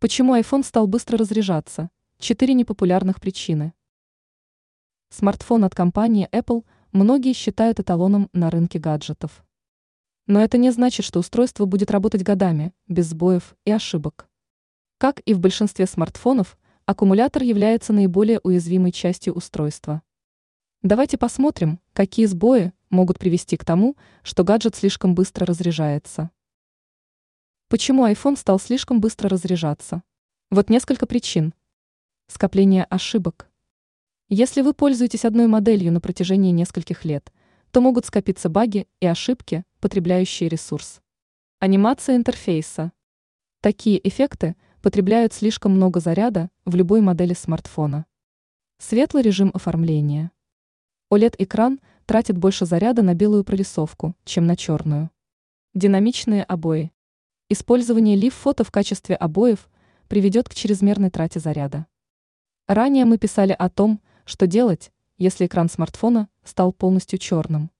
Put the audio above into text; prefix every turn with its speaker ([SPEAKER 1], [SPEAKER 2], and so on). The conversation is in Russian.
[SPEAKER 1] Почему iPhone стал быстро разряжаться? Четыре непопулярных причины. Смартфон от компании Apple многие считают эталоном на рынке гаджетов. Но это не значит, что устройство будет работать годами, без сбоев и ошибок. Как и в большинстве смартфонов, аккумулятор является наиболее уязвимой частью устройства. Давайте посмотрим, какие сбои могут привести к тому, что гаджет слишком быстро разряжается. Почему iPhone стал слишком быстро разряжаться? Вот несколько причин. Скопление ошибок. Если вы пользуетесь одной моделью на протяжении нескольких лет, то могут скопиться баги и ошибки, потребляющие ресурс. Анимация интерфейса. Такие эффекты потребляют слишком много заряда в любой модели смартфона. Светлый режим оформления. OLED-экран тратит больше заряда на белую прорисовку, чем на черную. Динамичные обои. Использование лив-фото в качестве обоев приведет к чрезмерной трате заряда. Ранее мы писали о том, что делать, если экран смартфона стал полностью черным.